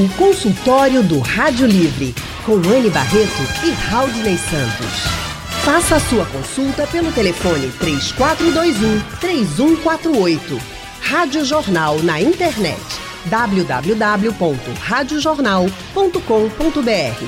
O consultório do Rádio Livre, com Anne Barreto e Raudney Santos. Faça a sua consulta pelo telefone 3421 3148. Rádio Jornal na internet www.radiojornal.com.br.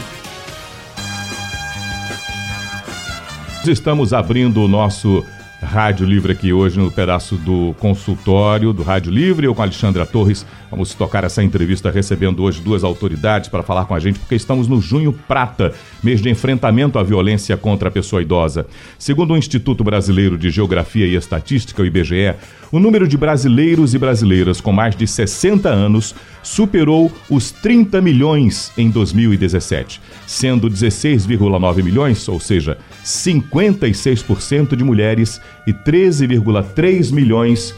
Estamos abrindo o nosso Rádio Livre aqui hoje no pedaço do consultório do Rádio Livre. Eu com a Alexandra Torres vamos tocar essa entrevista recebendo hoje duas autoridades para falar com a gente, porque estamos no Junho Prata, mês de enfrentamento à violência contra a pessoa idosa. Segundo o Instituto Brasileiro de Geografia e Estatística, o IBGE, o número de brasileiros e brasileiras com mais de 60 anos superou os 30 milhões em 2017, sendo 16,9 milhões, ou seja, 56% de mulheres e 13,3 milhões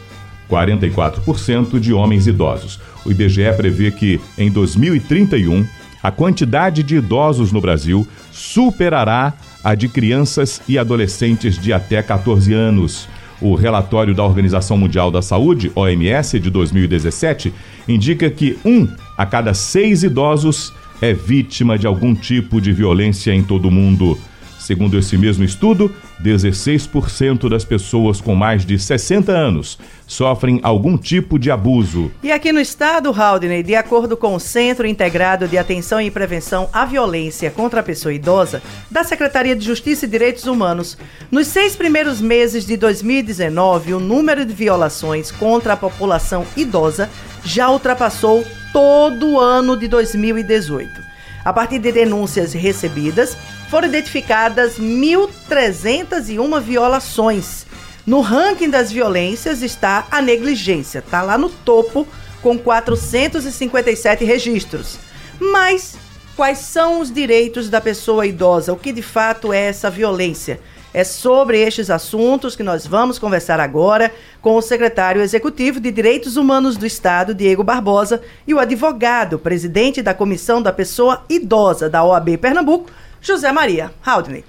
44% de homens idosos. O IBGE prevê que em 2031 a quantidade de idosos no Brasil superará a de crianças e adolescentes de até 14 anos. O relatório da Organização Mundial da Saúde, OMS, de 2017, indica que um a cada seis idosos é vítima de algum tipo de violência em todo o mundo. Segundo esse mesmo estudo, 16% das pessoas com mais de 60 anos sofrem algum tipo de abuso. E aqui no estado, Haldney, de acordo com o Centro Integrado de Atenção e Prevenção à Violência contra a Pessoa Idosa, da Secretaria de Justiça e Direitos Humanos, nos seis primeiros meses de 2019, o número de violações contra a população idosa já ultrapassou todo o ano de 2018. A partir de denúncias recebidas, foram identificadas 1.301 violações. No ranking das violências está a negligência, está lá no topo com 457 registros. Mas quais são os direitos da pessoa idosa? O que de fato é essa violência? É sobre estes assuntos que nós vamos conversar agora com o secretário executivo de Direitos Humanos do Estado, Diego Barbosa, e o advogado, presidente da Comissão da Pessoa Idosa da OAB Pernambuco, José Maria Haldney.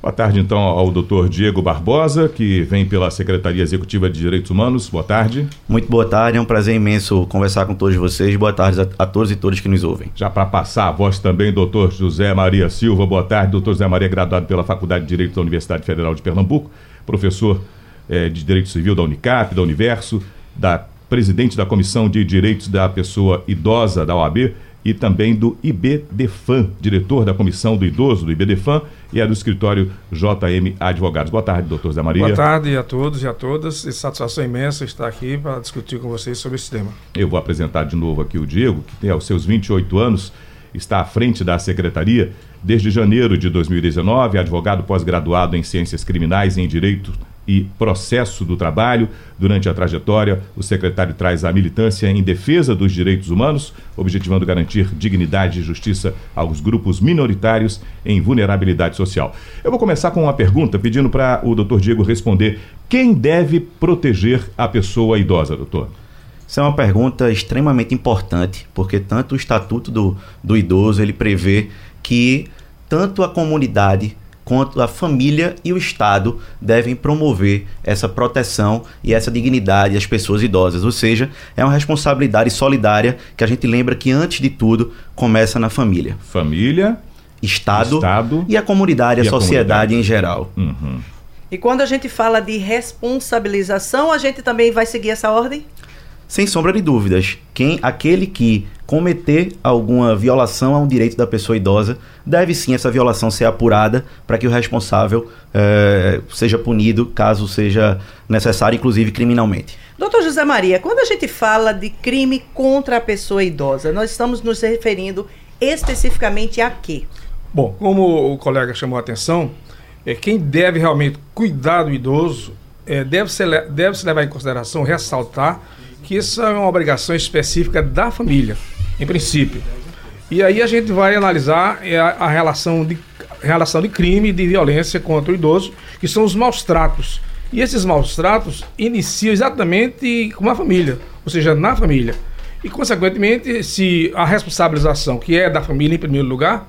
Boa tarde, então, ao doutor Diego Barbosa, que vem pela Secretaria Executiva de Direitos Humanos. Boa tarde. Muito boa tarde, é um prazer imenso conversar com todos vocês. Boa tarde a, a todos e todas que nos ouvem. Já para passar a voz também, doutor José Maria Silva. Boa tarde, doutor José Maria, graduado pela Faculdade de Direito da Universidade Federal de Pernambuco, professor eh, de Direito Civil da Unicap, da Universo, da presidente da Comissão de Direitos da Pessoa Idosa da OAB e também do IBDFAN, diretor da Comissão do Idoso do IBDFAN e é do escritório JM Advogados. Boa tarde, doutor Zé Maria. Boa tarde a todos e a todas. E satisfação imensa estar aqui para discutir com vocês sobre esse tema. Eu vou apresentar de novo aqui o Diego, que tem aos seus 28 anos, está à frente da secretaria desde janeiro de 2019, advogado pós-graduado em Ciências Criminais e em Direito e processo do trabalho. Durante a trajetória, o secretário traz a militância em defesa dos direitos humanos, objetivando garantir dignidade e justiça aos grupos minoritários em vulnerabilidade social. Eu vou começar com uma pergunta, pedindo para o doutor Diego responder: quem deve proteger a pessoa idosa, doutor? Essa é uma pergunta extremamente importante, porque tanto o Estatuto do, do Idoso ele prevê que tanto a comunidade quanto a família e o Estado devem promover essa proteção e essa dignidade às pessoas idosas. Ou seja, é uma responsabilidade solidária que a gente lembra que, antes de tudo, começa na família. Família, Estado, Estado e a comunidade, e a, a sociedade comunidade. em geral. Uhum. E quando a gente fala de responsabilização, a gente também vai seguir essa ordem? Sem sombra de dúvidas, quem aquele que cometer alguma violação a um direito da pessoa idosa, deve sim essa violação ser apurada para que o responsável eh, seja punido, caso seja necessário, inclusive criminalmente. Doutor José Maria, quando a gente fala de crime contra a pessoa idosa, nós estamos nos referindo especificamente a quê? Bom, como o colega chamou a atenção, é, quem deve realmente cuidar do idoso é, deve, ser, deve se levar em consideração, ressaltar que isso é uma obrigação específica da família, em princípio. E aí a gente vai analisar a, a relação, de, relação de crime e de violência contra o idoso, que são os maus tratos. E esses maus tratos iniciam exatamente com a família, ou seja, na família. E, consequentemente, se a responsabilização, que é da família em primeiro lugar,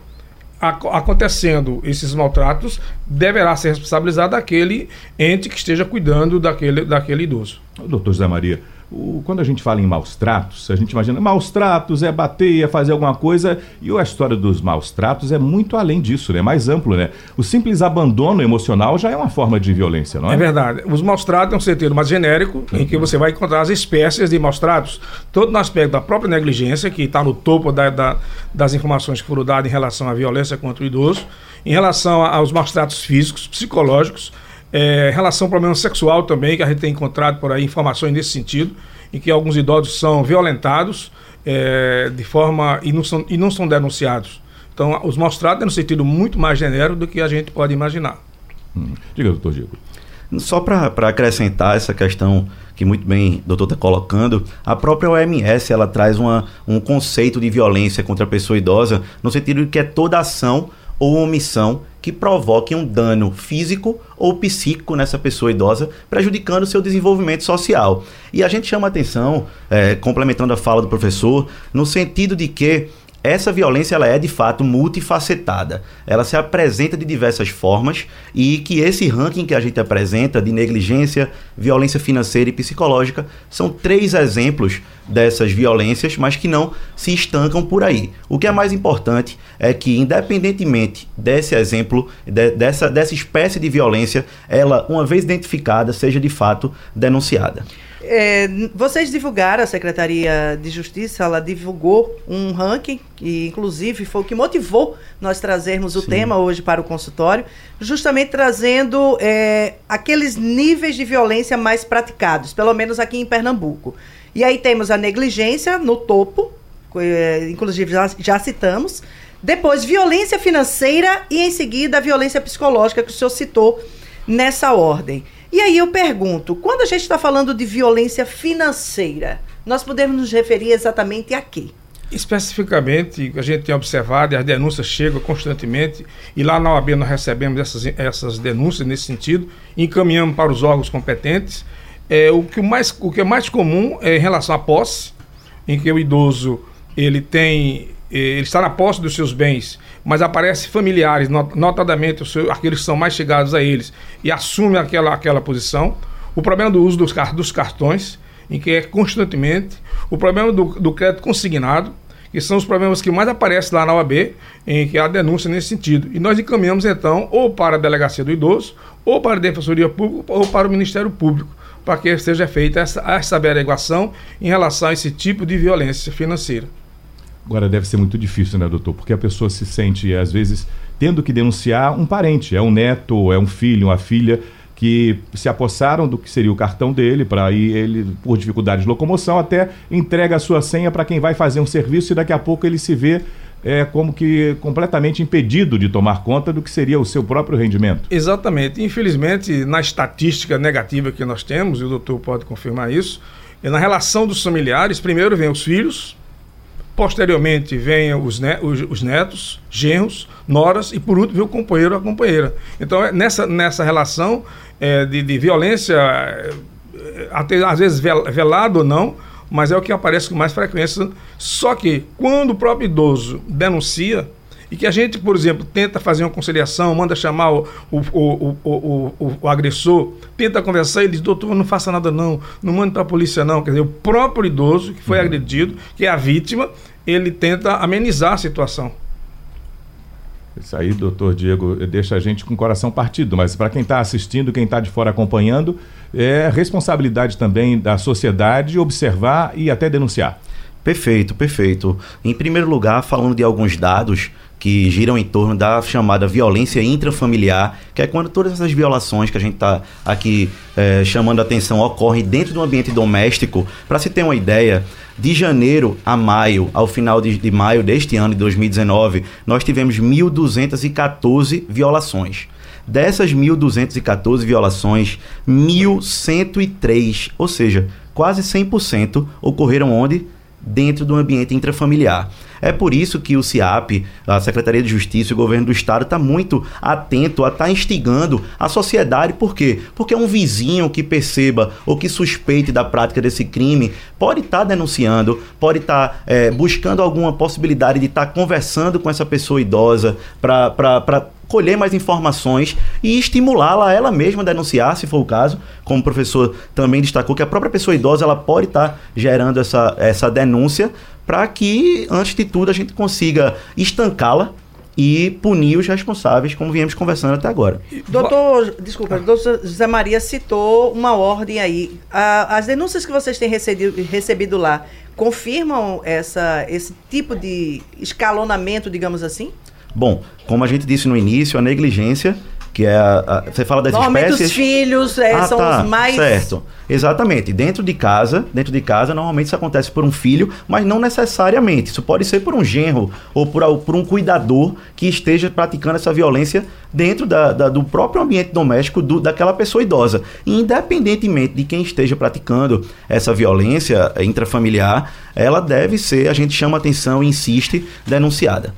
acontecendo esses maltratos, deverá ser responsabilizado aquele ente que esteja cuidando daquele, daquele idoso. Doutor José Maria, o, quando a gente fala em maus tratos, a gente imagina maus tratos é bater, é fazer alguma coisa, e a história dos maus tratos é muito além disso, né? Mais amplo, né? O simples abandono emocional já é uma forma de violência, não é? É verdade. Os maus tratos é um sentido mais genérico, uhum. em que você vai encontrar as espécies de maus tratos, todo no aspecto da própria negligência, que está no topo da, da, das informações que foram dadas em relação à violência contra o idoso, em relação aos maus tratos físicos, psicológicos, é, relação ao problema sexual também, que a gente tem encontrado por aí informações nesse sentido, em que alguns idosos são violentados é, de forma e não, são, e não são denunciados. Então, os maus tratos é no sentido muito mais genérico do que a gente pode imaginar. Hum. Diga, doutor Diego. Só para acrescentar essa questão que muito bem o doutor está colocando, a própria OMS ela traz uma, um conceito de violência contra a pessoa idosa no sentido de que é toda ação ou omissão que provoque um dano físico ou psíquico nessa pessoa idosa, prejudicando seu desenvolvimento social. E a gente chama atenção, é, complementando a fala do professor, no sentido de que essa violência ela é de fato multifacetada. Ela se apresenta de diversas formas e que esse ranking que a gente apresenta de negligência, violência financeira e psicológica são três exemplos dessas violências, mas que não se estancam por aí. O que é mais importante é que, independentemente desse exemplo, de, dessa, dessa espécie de violência, ela, uma vez identificada, seja de fato denunciada. É, vocês divulgaram, a Secretaria de Justiça, ela divulgou um ranking, que inclusive foi o que motivou nós trazermos o Sim. tema hoje para o consultório, justamente trazendo é, aqueles níveis de violência mais praticados, pelo menos aqui em Pernambuco. E aí temos a negligência no topo, é, inclusive já, já citamos, depois violência financeira e em seguida a violência psicológica que o senhor citou nessa ordem. E aí eu pergunto, quando a gente está falando de violência financeira, nós podemos nos referir exatamente a quê? Especificamente, a gente tem observado, e as denúncias chegam constantemente, e lá na OAB nós recebemos essas, essas denúncias nesse sentido, encaminhamos para os órgãos competentes. É, o, que mais, o que é mais comum é em relação à posse, em que o idoso ele tem ele está na posse dos seus bens, mas aparece familiares, notadamente seu, aqueles que são mais chegados a eles, e assume aquela, aquela posição. O problema do uso dos, dos cartões, em que é constantemente. O problema do, do crédito consignado, que são os problemas que mais aparecem lá na OAB, em que há denúncia nesse sentido. E nós encaminhamos, então, ou para a Delegacia do Idoso, ou para a Defensoria Pública, ou para o Ministério Público, para que seja feita essa, essa averiguação em relação a esse tipo de violência financeira. Agora deve ser muito difícil, né, doutor? Porque a pessoa se sente, às vezes, tendo que denunciar um parente, é um neto, é um filho, uma filha, que se apossaram do que seria o cartão dele, para aí ele, por dificuldade de locomoção, até entrega a sua senha para quem vai fazer um serviço e daqui a pouco ele se vê é, como que completamente impedido de tomar conta do que seria o seu próprio rendimento. Exatamente. Infelizmente, na estatística negativa que nós temos, e o doutor pode confirmar isso, é na relação dos familiares, primeiro vem os filhos, Posteriormente vem os, ne os, os, netos, genros, noras e por último vem o companheiro ou a companheira. Então, é nessa, nessa relação é, de, de, violência, é, até, às vezes velado ou não, mas é o que aparece com mais frequência. Só que quando o próprio idoso denuncia, e que a gente, por exemplo, tenta fazer uma conciliação, manda chamar o, o, o, o, o agressor, tenta conversar, ele diz, doutor, não faça nada não, não mande para a polícia não. Quer dizer, o próprio idoso que foi uhum. agredido, que é a vítima, ele tenta amenizar a situação. Isso aí, doutor Diego, deixa a gente com o coração partido, mas para quem está assistindo, quem está de fora acompanhando, é responsabilidade também da sociedade observar e até denunciar. Perfeito, perfeito. Em primeiro lugar, falando de alguns dados que giram em torno da chamada violência intrafamiliar, que é quando todas essas violações que a gente está aqui é, chamando a atenção ocorrem dentro do ambiente doméstico. Para se ter uma ideia, de janeiro a maio, ao final de, de maio deste ano de 2019, nós tivemos 1.214 violações. Dessas 1.214 violações, 1.103, ou seja, quase 100%, ocorreram onde? Dentro do ambiente intrafamiliar. É por isso que o CIAP, a Secretaria de Justiça e o Governo do Estado está muito atento a estar tá instigando a sociedade. Por quê? Porque um vizinho que perceba ou que suspeite da prática desse crime pode estar tá denunciando, pode estar tá, é, buscando alguma possibilidade de estar tá conversando com essa pessoa idosa para colher mais informações e estimulá-la ela mesma a denunciar, se for o caso. Como o professor também destacou, que a própria pessoa idosa ela pode estar tá gerando essa, essa denúncia para que, antes de tudo, a gente consiga estancá-la e punir os responsáveis, como viemos conversando até agora. Doutor, desculpa, doutor José Maria citou uma ordem aí. as denúncias que vocês têm recebido, recebido lá confirmam essa, esse tipo de escalonamento, digamos assim? Bom, como a gente disse no início, a negligência que é a, a, você fala das normalmente espécies. os filhos é, ah, são tá, os mais certo, exatamente. Dentro de casa, dentro de casa normalmente isso acontece por um filho, mas não necessariamente. Isso pode ser por um genro ou por, por um cuidador que esteja praticando essa violência dentro da, da, do próprio ambiente doméstico do, daquela pessoa idosa. E independentemente de quem esteja praticando essa violência intrafamiliar, ela deve ser, a gente chama atenção e insiste, denunciada.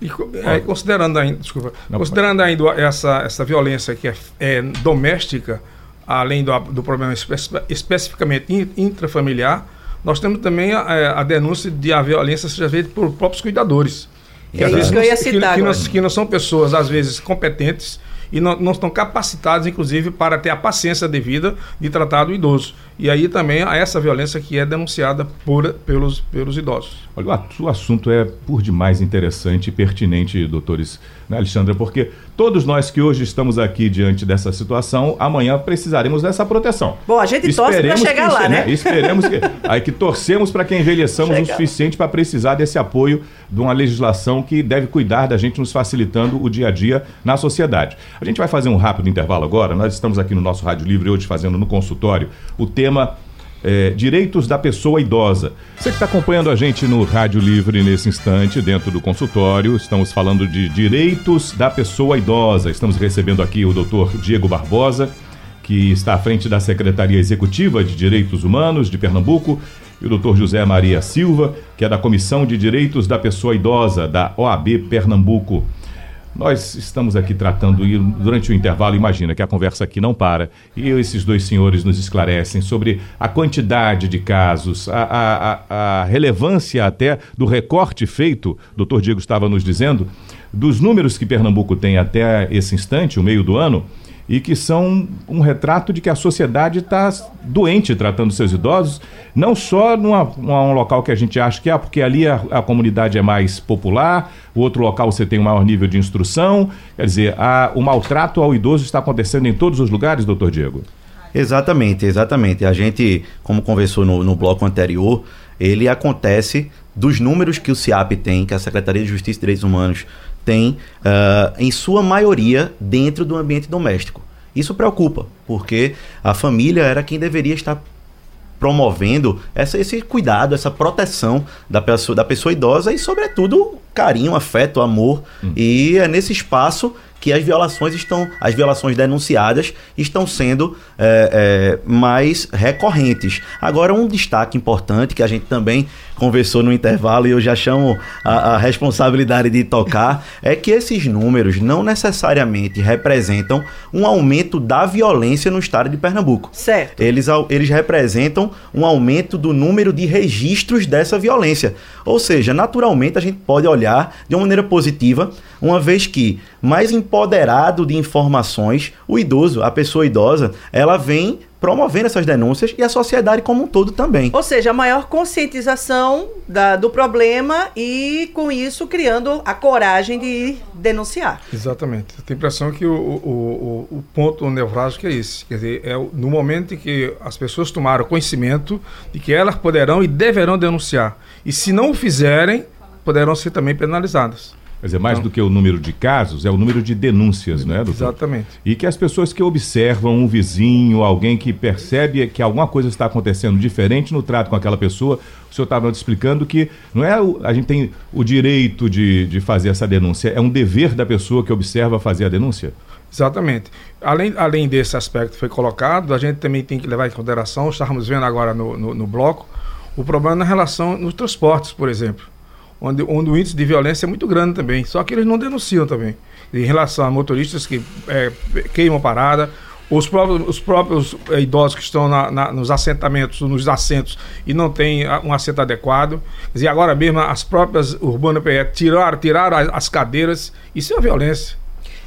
E, é, considerando ainda, desculpa, Não, considerando ainda essa, essa violência que é, é doméstica, além do, do problema especi especificamente intrafamiliar, nós temos também a, a, denúncia de a violência seja feita por próprios cuidadores. Que, é às vezes, que eu ia citar que, que, não, que não são pessoas, às vezes, competentes e não, não, estão capacitados, inclusive, para ter a paciência devida de tratar do idoso. E aí também há essa violência que é denunciada por, pelos, pelos idosos. Olha, o assunto é por demais interessante e pertinente, doutores né, Alexandra? Porque todos nós que hoje estamos aqui diante dessa situação, amanhã precisaremos dessa proteção. Bom, a gente torce para chegar que, lá, né? né? Esperemos que. aí que torcemos para que envelheçamos Chega. o suficiente para precisar desse apoio de uma legislação que deve cuidar da gente, nos facilitando o dia a dia na sociedade. A gente vai fazer um rápido intervalo agora. Nós estamos aqui no nosso Rádio Livre hoje fazendo no consultório o tema é, direitos da pessoa idosa. Você que está acompanhando a gente no Rádio Livre nesse instante, dentro do consultório, estamos falando de direitos da pessoa idosa. Estamos recebendo aqui o doutor Diego Barbosa, que está à frente da Secretaria Executiva de Direitos Humanos de Pernambuco, e o doutor José Maria Silva, que é da Comissão de Direitos da Pessoa Idosa da OAB Pernambuco. Nós estamos aqui tratando, e durante o intervalo, imagina que a conversa aqui não para, e esses dois senhores nos esclarecem sobre a quantidade de casos, a, a, a relevância até do recorte feito, doutor Diego estava nos dizendo, dos números que Pernambuco tem até esse instante, o meio do ano, e que são um retrato de que a sociedade está doente tratando seus idosos, não só num local que a gente acha que é, porque ali a, a, comunidade é mais popular, o outro local você tem um maior nível de instrução, quer dizer, a, o maltrato ao idoso está acontecendo em todos os lugares, doutor Diego? Exatamente, exatamente. A gente, como conversou no, no bloco anterior, ele acontece dos números que o CIAP tem, que a Secretaria de Justiça e Direitos Humanos tem, uh, em sua maioria, dentro do ambiente doméstico. Isso preocupa, porque a família era quem deveria estar promovendo essa, esse cuidado, essa proteção da pessoa, da pessoa idosa e, sobretudo, carinho, afeto, amor. Hum. E é nesse espaço que as violações estão, as violações denunciadas estão sendo é, é, mais recorrentes. Agora, um destaque importante que a gente também conversou no intervalo e eu já chamo a, a responsabilidade de tocar é que esses números não necessariamente representam um aumento da violência no estado de Pernambuco. Certo. Eles, eles representam um aumento do número de registros dessa violência. Ou seja, naturalmente a gente pode olhar de uma maneira positiva, uma vez que mais empoderado de informações, o idoso, a pessoa idosa, ela vem promovendo essas denúncias e a sociedade como um todo também. Ou seja, a maior conscientização da, do problema e, com isso, criando a coragem de denunciar. Exatamente. Eu tenho a impressão que o, o, o, o ponto nevrálgico é esse. Quer dizer, é no momento em que as pessoas tomaram conhecimento de que elas poderão e deverão denunciar. E se não o fizerem, poderão ser também penalizadas. Quer dizer, mais do que o número de casos, é o número de denúncias, não é, doutor? Exatamente. E que as pessoas que observam um vizinho, alguém que percebe que alguma coisa está acontecendo diferente no trato com aquela pessoa, o senhor estava explicando que não é o, a gente tem o direito de, de fazer essa denúncia, é um dever da pessoa que observa fazer a denúncia? Exatamente. Além, além desse aspecto que foi colocado, a gente também tem que levar em consideração, estávamos vendo agora no, no, no bloco, o problema na relação nos transportes, por exemplo onde, onde o índice de violência é muito grande também. Só que eles não denunciam também. Em relação a motoristas que é, queimam parada, os próprios, os próprios é, idosos que estão na, na, nos assentamentos, nos assentos e não tem um assento adequado. Dizer, agora mesmo as próprias Urbana PE tiraram, tiraram as, as cadeiras. Isso é violência.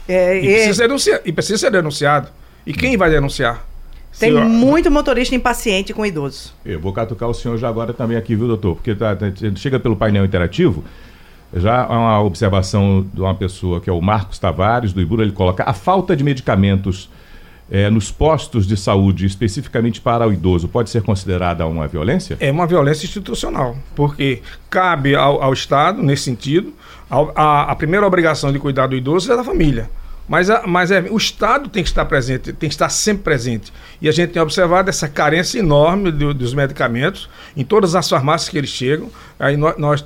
É, e, Precisa ser e precisa ser denunciado. E quem vai denunciar? Tem Senhor... muito motorista impaciente com idosos. Eu vou catucar o senhor já agora também aqui, viu, doutor? Porque tá, tá, chega pelo painel interativo, já há uma observação de uma pessoa que é o Marcos Tavares, do Ibura, ele coloca a falta de medicamentos é, nos postos de saúde, especificamente para o idoso, pode ser considerada uma violência? É uma violência institucional, porque cabe ao, ao Estado, nesse sentido, a, a, a primeira obrigação de cuidar do idoso é da família. Mas, a, mas é, o Estado tem que estar presente, tem que estar sempre presente. E a gente tem observado essa carência enorme do, dos medicamentos em todas as farmácias que eles chegam. Aí nós, nós,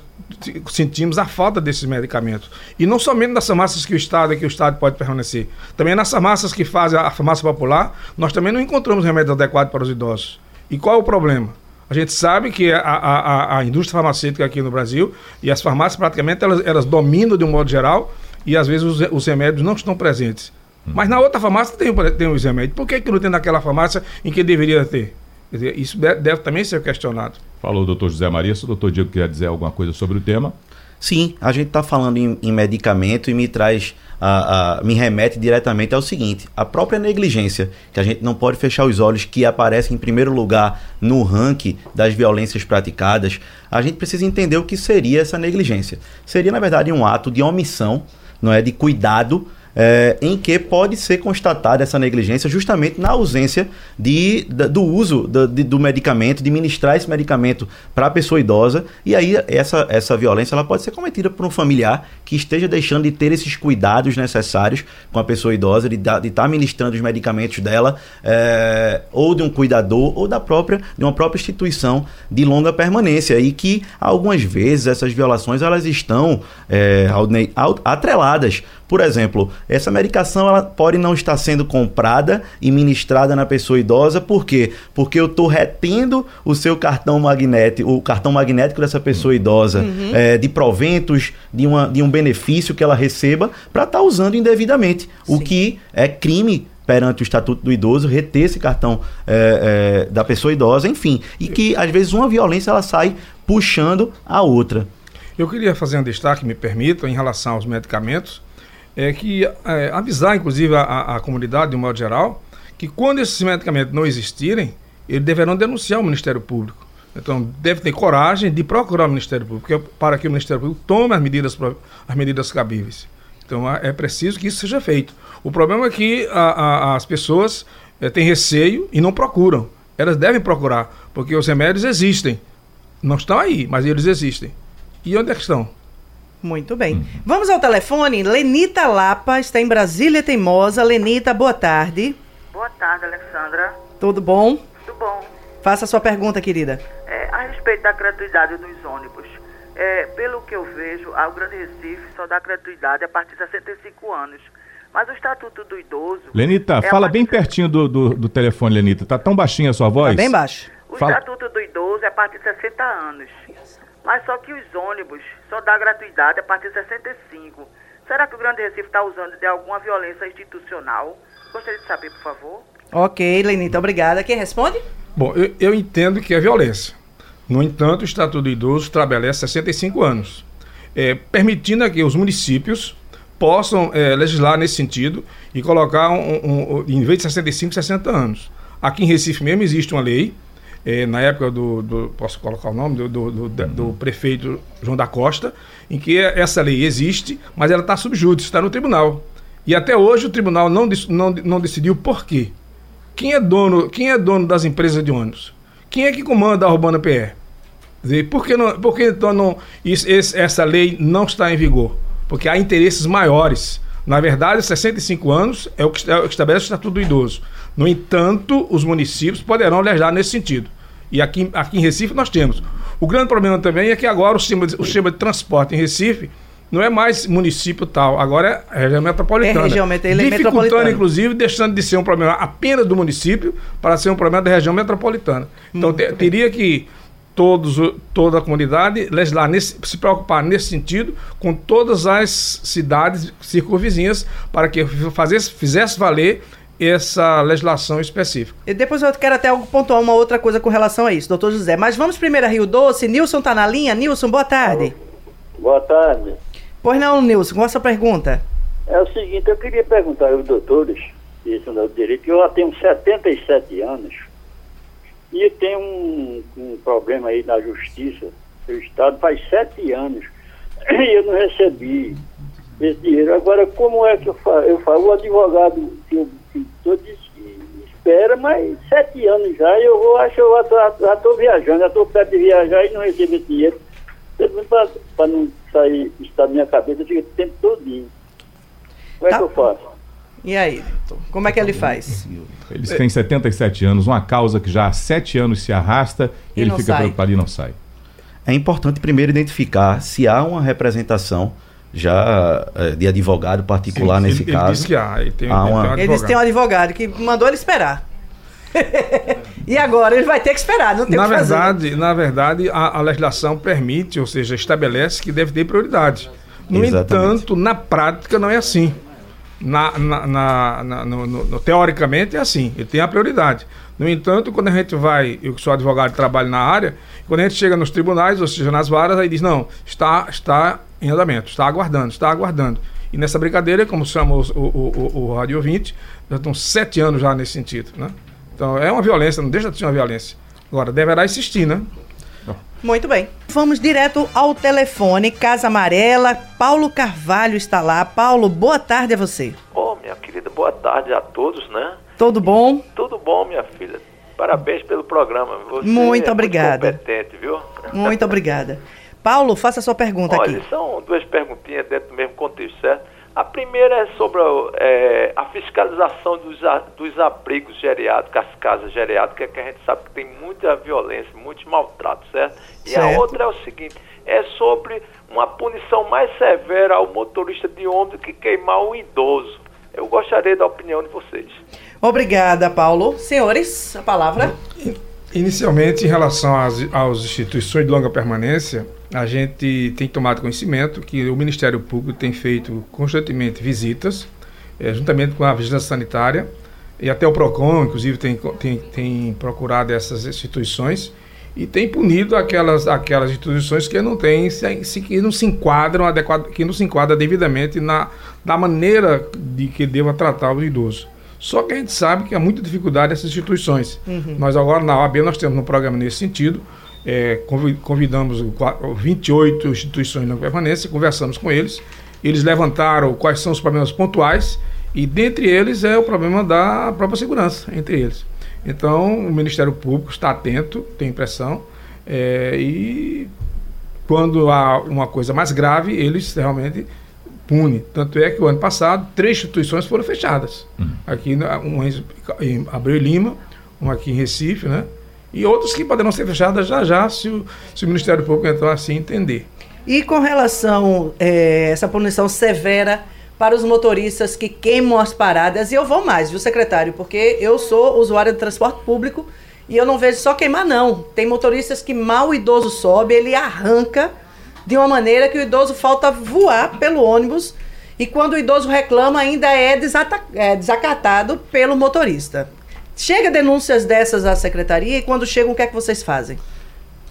sentimos a falta desses medicamentos. E não somente nas farmácias que o Estado que o Estado pode permanecer. Também nas farmácias que fazem a farmácia popular, nós também não encontramos remédio adequado para os idosos. E qual é o problema? A gente sabe que a, a, a, indústria farmacêutica aqui no Brasil e as farmácias praticamente elas, elas dominam de um modo geral e às vezes os, os remédios não estão presentes. Hum. Mas na outra farmácia tem, tem os remédios. Por que, que não tem naquela farmácia em que deveria ter? Quer dizer, isso deve, deve também ser questionado. Falou o doutor José Maria. Se o doutor Diego quer dizer alguma coisa sobre o tema. Sim, a gente está falando em, em, medicamento e me traz, a, a, me remete diretamente ao seguinte: a própria negligência, que a gente não pode fechar os olhos, que aparece em primeiro lugar no ranking das violências praticadas, a gente precisa entender o que seria essa negligência. Seria, na verdade, um ato de omissão não é de cuidado é, em que pode ser constatada essa negligência justamente na ausência de, da, do uso do, de, do medicamento, de ministrar esse medicamento para a pessoa idosa. E aí essa, essa violência ela pode ser cometida por um familiar que esteja deixando de ter esses cuidados necessários com a pessoa idosa, de estar tá ministrando os medicamentos dela, é, ou de um cuidador, ou da própria, de uma própria instituição de longa permanência. E que algumas vezes essas violações elas estão é, atreladas por exemplo, essa medicação ela pode não estar sendo comprada e ministrada na pessoa idosa, por quê? Porque eu estou retendo o seu cartão magnético, o cartão magnético dessa pessoa idosa, uhum. é, de proventos, de, uma, de um benefício que ela receba, para estar tá usando indevidamente, Sim. o que é crime perante o Estatuto do Idoso, reter esse cartão é, é, da pessoa idosa, enfim. E que, às vezes, uma violência ela sai puxando a outra. Eu queria fazer um destaque, me permita, em relação aos medicamentos é que é, avisar, inclusive, a, a, comunidade, de um modo geral, que quando esses medicamentos não existirem, eles deverão denunciar o Ministério Público. Então, deve ter coragem de procurar o Ministério Público, para que o Ministério Público tome as medidas, as medidas cabíveis. Então, é preciso que isso seja feito. O problema é que a, a, as pessoas é, têm receio e não procuram. Elas devem procurar, porque os remédios existem. Não estão aí, mas eles existem. E onde é que estão? Muito bem. Hum. Vamos ao telefone. Lenita Lapa está em Brasília Teimosa. Lenita, boa tarde. Boa tarde, Alexandra. Tudo bom? Tudo bom. Faça a sua pergunta, querida. É, a respeito da gratuidade dos ônibus. É, pelo que eu vejo, o Grande Recife só dá gratuidade a partir de 65 anos. Mas o Estatuto do Idoso. Lenita, é fala bem pertinho do, do, do, telefone, Lenita. Tá tão baixinha a sua voz? Tá bem baixo. O fala... Estatuto do Idoso é a partir de 60 anos. Mas só que os ônibus só dá gratuidade a partir de 65. Será que o Grande Recife está usando de alguma violência institucional? Gostaria de saber, por favor. Ok, Lenita, obrigada. Quem responde? Bom, eu, eu entendo que é violência. No entanto, o Estatuto do Idoso estabelece 65 anos, é, permitindo que os municípios possam é, legislar nesse sentido e colocar, um, um, um, em vez de 65, 60 anos. Aqui em Recife mesmo existe uma lei é, na época do, do, Posso colocar o nome? Do, do, do, do, prefeito João da Costa, em que essa lei existe, mas ela está subjúdice, está no tribunal. E até hoje o tribunal não, não, não decidiu por quê. Quem é, dono, quem é dono das empresas de ônibus? Quem é que comanda a Urbana PR? Por que, não, por que então não, isso, esse, essa lei não está em vigor? Porque há interesses maiores. Na verdade, 65 anos é o que, é o que estabelece o Estatuto do Idoso. No entanto, os municípios poderão legislar nesse sentido. E aqui, aqui em Recife nós temos. O grande problema também é que agora o sistema, de, o sistema de transporte em Recife não é mais município tal, agora é região metropolitana. É região met é Dificultando, metropolitana. inclusive, deixando de ser um problema apenas do município para ser um problema da região metropolitana. Então, te, teria que todos, toda a comunidade, legislar nesse, se preocupar nesse sentido com todas as cidades circunvizinhas para que fazesse, fizesse valer essa legislação específica. E depois eu quero até pontuar uma outra coisa com relação a isso, doutor José. Mas vamos primeiro a Rio Doce. Nilson está na linha. Nilson, boa tarde. Boa tarde. Pois não, Nilson, qual a sua pergunta? É o seguinte, eu queria perguntar aos doutores, isso no direito, que eu já tenho 77 anos e tenho um, um problema aí na justiça do Estado faz sete anos e eu não recebi esse dinheiro. Agora, como é que eu falo? Eu falo, o advogado que eu estou espera, mas sete anos já, eu vou, acho que eu já estou viajando, já estou perto de viajar e não recebo esse dinheiro. Para não sair, estar na minha cabeça, fica o tempo todinho. Como é tá. que eu faço? E aí, como é que ele faz? Eles têm 77 anos, uma causa que já há sete anos se arrasta e, e ele fica sai. preocupado e não sai. É importante primeiro identificar se há uma representação já eh, de advogado particular Sim, nesse ele, caso. Ele que há, ele tem, há uma... um Eles têm um advogado que mandou ele esperar. e agora ele vai ter que esperar, não tem na o que verdade, fazer. Na verdade, a, a, legislação permite, ou seja, estabelece que deve ter prioridade. No Exatamente. entanto, na prática não é assim. Na, na, na, na no, no, teoricamente é assim, ele tem a prioridade. No entanto, quando a gente vai, eu que sou advogado e trabalho na área, quando a gente chega nos tribunais, ou seja, nas varas, aí diz, não, está, está em andamento, está aguardando, está aguardando. E nessa brincadeira, como chamou o, o, o, o Rádio 20, já estão sete anos já nesse sentido. Né? Então é uma violência, não deixa de ser uma violência. Agora, deverá existir, né? Muito bem. Vamos direto ao telefone, Casa Amarela. Paulo Carvalho está lá. Paulo, boa tarde a você. Ô, oh, minha querida, boa tarde a todos, né? Tudo bom? Tudo bom, minha filha. Parabéns pelo programa. Você muito é obrigada. Muito competente, viu? Muito obrigada. Paulo, faça a sua pergunta Olha, aqui. são duas perguntinhas dentro do mesmo contexto, certo? A primeira é sobre é, a fiscalização dos, dos abrigos geriátricos, as casas geriátricas, que a gente sabe que tem muita violência, muitos maltratos, certo? E certo. a outra é o seguinte, é sobre uma punição mais severa ao motorista de ônibus que queimar um idoso. Eu gostaria da opinião de vocês. Obrigada, Paulo. Senhores, a palavra. Inicialmente, em relação às, às instituições de longa permanência, a gente tem tomado conhecimento que o Ministério Público tem feito constantemente visitas, é, juntamente com a Vigilância Sanitária, e até o PROCON, inclusive, tem, tem, tem procurado essas instituições e tem punido aquelas, aquelas instituições que não têm, se, que não se enquadram adequado, que não se enquadram devidamente na, na maneira de que deva tratar o idoso. Só que a gente sabe que há muita dificuldade nessas instituições. Uhum. Nós agora na OAB nós temos um programa nesse sentido. É, convidamos 28 instituições de permanência, conversamos com eles. Eles levantaram quais são os problemas pontuais e dentre eles é o problema da própria segurança, entre eles. Então o Ministério Público está atento, tem impressão, é, e quando há uma coisa mais grave, eles realmente pune. Tanto é que o ano passado, três instituições foram fechadas. Uhum. Aqui, uma em Abreu Lima, uma aqui em Recife, né? E outras que poderão ser fechadas já já, se o, se o Ministério Público entrar assim entender. E com relação a é, essa punição severa para os motoristas que queimam as paradas, e eu vou mais, viu, secretário? Porque eu sou usuário de transporte público e eu não vejo só queimar, não. Tem motoristas que mal o idoso sobe, ele arranca de uma maneira que o idoso falta voar pelo ônibus e quando o idoso reclama ainda é, é desacatado pelo motorista. Chega denúncias dessas à secretaria e quando chegam, o que é que vocês fazem?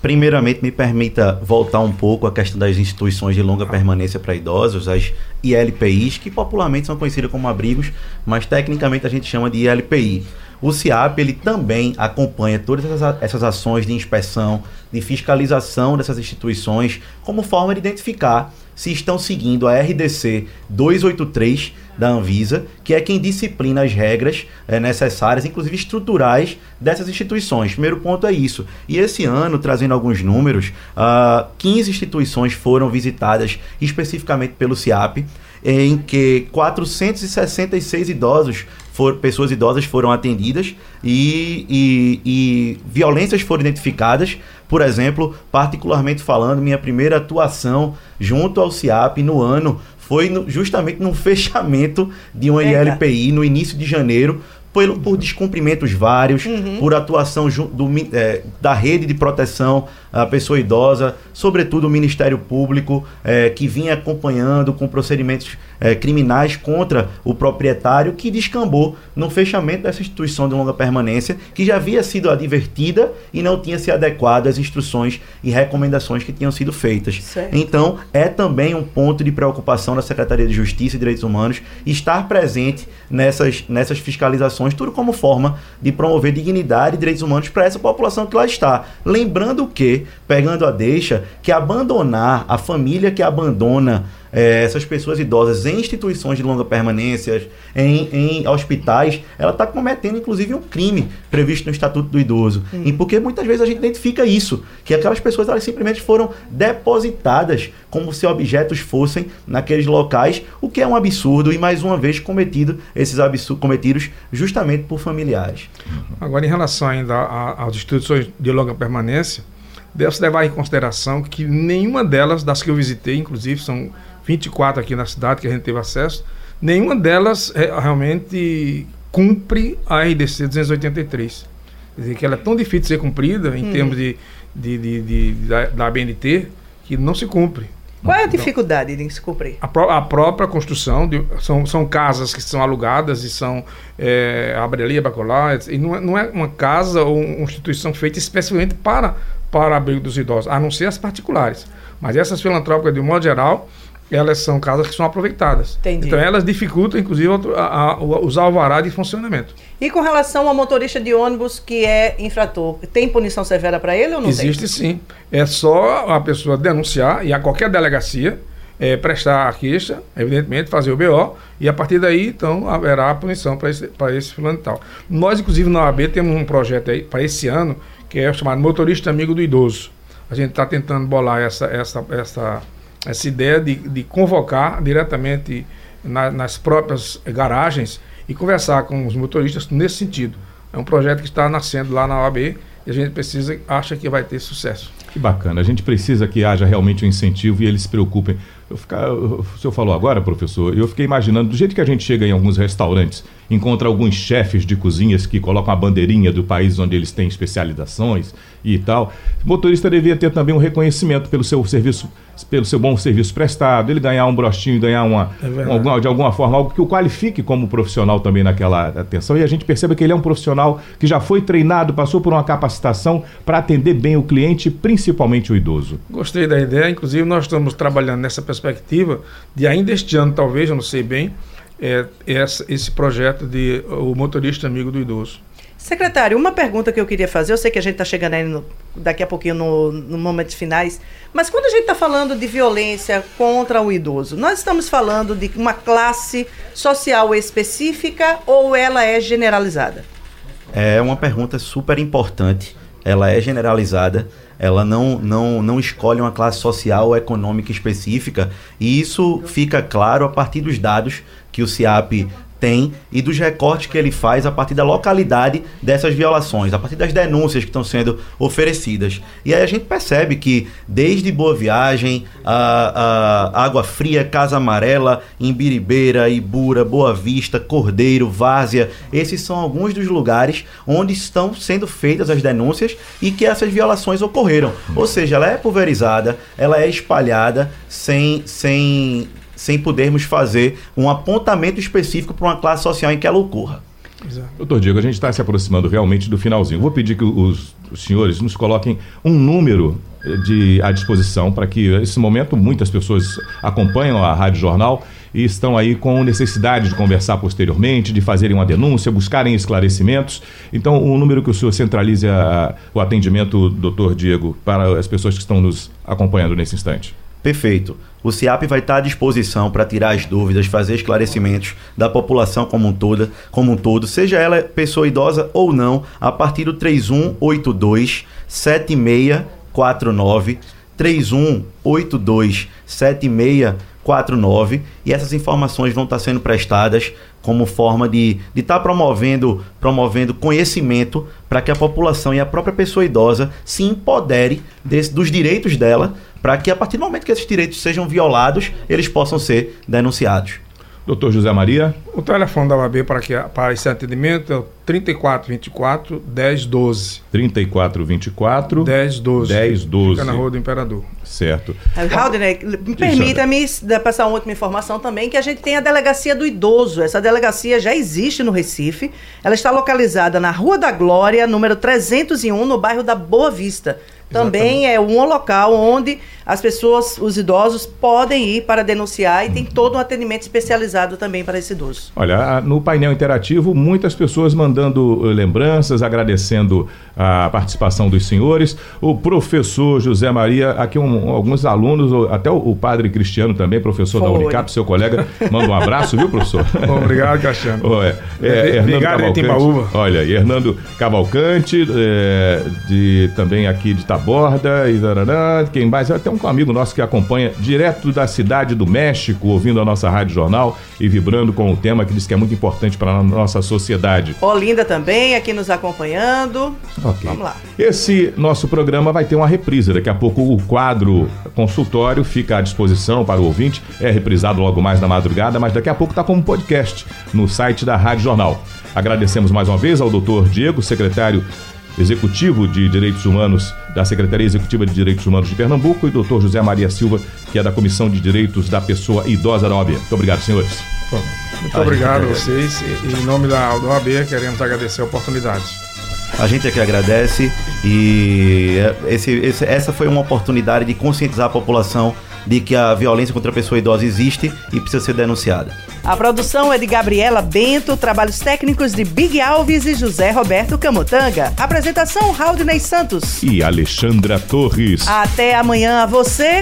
Primeiramente, me permita voltar um pouco à questão das instituições de longa permanência para idosos, as ILPIs, que popularmente são conhecidas como abrigos, mas tecnicamente a gente chama de ILPI. O CIAP ele também acompanha todas essas ações de inspeção, de fiscalização dessas instituições, como forma de identificar se estão seguindo a RDC 283 da Anvisa, que é quem disciplina as regras é, necessárias, inclusive estruturais, dessas instituições. Primeiro ponto é isso. E esse ano, trazendo alguns números, uh, ah, 15 instituições foram visitadas especificamente pelo CIAP, em que 466 idosos for, pessoas idosas foram atendidas e, e, e violências foram identificadas. Por exemplo, particularmente falando, minha primeira atuação junto ao CIAP no ano foi no, justamente no fechamento de uma ILPI no início de janeiro por, por descumprimentos vários, Uhum. por atuação do eh, da rede de proteção à pessoa idosa, sobretudo o Ministério Público, eh, que vinha acompanhando com procedimentos eh, criminais contra o proprietário, que descambou no fechamento dessa instituição de longa permanência, que já havia sido advertida e não tinha se adequado às instruções e recomendações que tinham sido feitas. Certo. Então, é também um ponto de preocupação da Secretaria de Justiça e Direitos Humanos estar presente nessas, nessas fiscalizações, tudo como forma de promover dignidade e direitos humanos para essa população que lá está. Lembrando que, pegando a deixa, que abandonar a família que abandona eh, essas pessoas idosas em instituições de longa permanência, em, em hospitais, ela está cometendo inclusive um crime previsto no Estatuto do Idoso. E porque muitas vezes a gente identifica isso, que aquelas pessoas elas simplesmente foram depositadas como se objetos fossem naqueles locais, o que é um absurdo e mais uma vez cometido esses absurdos cometidos justamente por familiares. Agora, em relação ainda às instituições de longa permanência, deve-se levar em consideração que nenhuma delas, das que eu visitei, inclusive são 24 aqui na cidade que a gente teve acesso, nenhuma delas é, realmente cumpre a RDC 283. Quer dizer, que ela é tão difícil de ser cumprida em termos de, de, de- de- da, da ABNT que não se cumpre. Qual é a Então, dificuldade de se cumprir? a, pró- a própria construção de, são, são casas que são alugadas e são é, abrelia bacolar e não é, não é uma casa ou uma instituição feita especificamente para para abrigo dos idosos, a não ser as particulares. Mas essas filantrópicas, de um modo geral, elas são casas que são aproveitadas. Entendi. Então elas dificultam, inclusive, a, a, o- os alvará de funcionamento. E com relação ao motorista de ônibus que é infrator, tem punição severa para ele ou não Existe sim. É só a pessoa denunciar e a qualquer delegacia é, prestar a queixa, evidentemente, fazer o BO, e a partir daí, então, haverá a punição para esse, para esse fulano e tal. Nós, inclusive, na OAB, temos um projeto aí para esse ano, que é chamado Motorista Amigo do Idoso. A gente está tentando bolar essa, essa, essa, essa ideia de, de convocar diretamente na- nas próprias garagens e conversar com os motoristas nesse sentido. É um projeto que está nascendo lá na OAB e a gente precisa, acha que vai ter sucesso. Que bacana. A gente precisa que haja realmente um incentivo e eles se preocupem. Eu ficar, o senhor falou agora, professor, eu fiquei imaginando, do jeito que a gente chega em alguns restaurantes, encontra alguns chefes de cozinhas que colocam a bandeirinha do país onde eles têm especializações e tal. O motorista devia ter também um reconhecimento pelo seu serviço, pelo seu bom serviço prestado, ele ganhar um brochinho, ganhar uma, É um- alguma- de alguma forma algo que o qualifique como profissional também naquela atenção e a gente perceba que ele é um profissional que já foi treinado, passou por uma capacitação para atender bem o cliente, principalmente o idoso. Gostei da ideia, inclusive nós estamos trabalhando nessa perspectiva de ainda este ano, talvez, eu não sei bem, é, essa- esse projeto de o motorista amigo do idoso. Secretário, uma pergunta que eu queria fazer, eu sei que a gente está chegando aí no- daqui a pouquinho no, no momentos finais, mas quando a gente está falando de violência contra o idoso, nós estamos falando de uma classe social específica ou ela é generalizada? É uma pergunta super importante. Ela é generalizada, ela não, não, não escolhe uma classe social ou econômica específica, e isso fica claro a partir dos dados que o CIAP tem e dos recortes que ele faz a partir da localidade dessas violações, a partir das denúncias que estão sendo oferecidas. E aí a gente percebe que desde Boa Viagem, a, a Água Fria, Casa Amarela, Imbiribeira, Ibura, Boa Vista, Cordeiro, Várzea, esses são alguns dos lugares onde estão sendo feitas as denúncias e que essas violações ocorreram. Ou seja, ela é pulverizada, ela é espalhada sem, sem, sem podermos fazer um apontamento específico para uma classe social em que ela ocorra. Doutor Diego, a gente está se aproximando realmente do finalzinho. Vou pedir que os, os senhores nos coloquem um número eh, de, à disposição para que, nesse momento, muitas pessoas acompanham a Rádio Jornal e estão aí com necessidade de conversar posteriormente, de fazerem uma denúncia, buscarem esclarecimentos. Então, o número que o senhor centralize a- o atendimento, doutor Diego, para as pessoas que estão nos acompanhando nesse instante. Perfeito. O CIAP vai estar à disposição para tirar as dúvidas, fazer esclarecimentos da população como um, todo, como um todo, seja ela pessoa idosa ou não, a partir do 3182 7649 3182 7649 e essas informações vão estar sendo prestadas como forma de estar promovendo, promovendo conhecimento para que a população e a própria pessoa idosa se empodere desse- dos direitos dela, para que a partir do momento que esses direitos sejam violados, eles possam ser denunciados. Doutor José Maria. O telefone da UAB para, que, para esse atendimento é o 3424 1012. 3424 1012. 1012. Fica na Rua do Imperador. Certo. Me permita-me passar uma última informação também, que a gente tem a Delegacia do Idoso. Essa delegacia já existe no Recife. Ela está localizada na Rua da Glória, número 301, no bairro da Boa Vista. Também é um local onde as pessoas, os idosos, podem ir para denunciar e tem todo um atendimento especializado também para esse idoso. Olha, no painel interativo, muitas pessoas mandando uh, lembranças, agradecendo a participação dos senhores. O professor José Maria, aqui um, alguns alunos, até o, o, padre Cristiano também, professor Foi. da Unicap, seu colega, manda um abraço, viu, professor? Bom, obrigado, Cassiano. Oh, é, é, é, Hernando Cavalcante, olha, e Hernando Cavalcante, é, de, também aqui de Taborda, e darará, quem mais? Até um amigo nosso que acompanha direto da cidade do México, ouvindo a nossa Rádio Jornal e vibrando com o tema que diz que é muito importante para a nossa sociedade. Olinda também aqui nos acompanhando. Okay. Vamos lá. Esse nosso programa vai ter uma reprise. Daqui a pouco o quadro consultório fica à disposição para o ouvinte. É reprisado logo mais na madrugada, mas daqui a pouco está como podcast no site da Rádio Jornal. Agradecemos mais uma vez ao doutor Diego, secretário executivo de Direitos Humanos da Secretaria Executiva de Direitos Humanos de Pernambuco, e doutor José Maria Silva, que é da Comissão de Direitos da Pessoa Idosa da OAB. Muito obrigado, senhores. Muito obrigado a vocês. Em nome da OAB, queremos agradecer a oportunidade. A gente é que agradece e esse, esse, essa foi uma oportunidade de conscientizar a população de que a violência contra a pessoa idosa existe e precisa ser denunciada. A produção é de Gabriela Bento, trabalhos técnicos de Big Alves e José Roberto Camutanga. Apresentação Raudney Santos e Alexandra Torres. Até amanhã a você.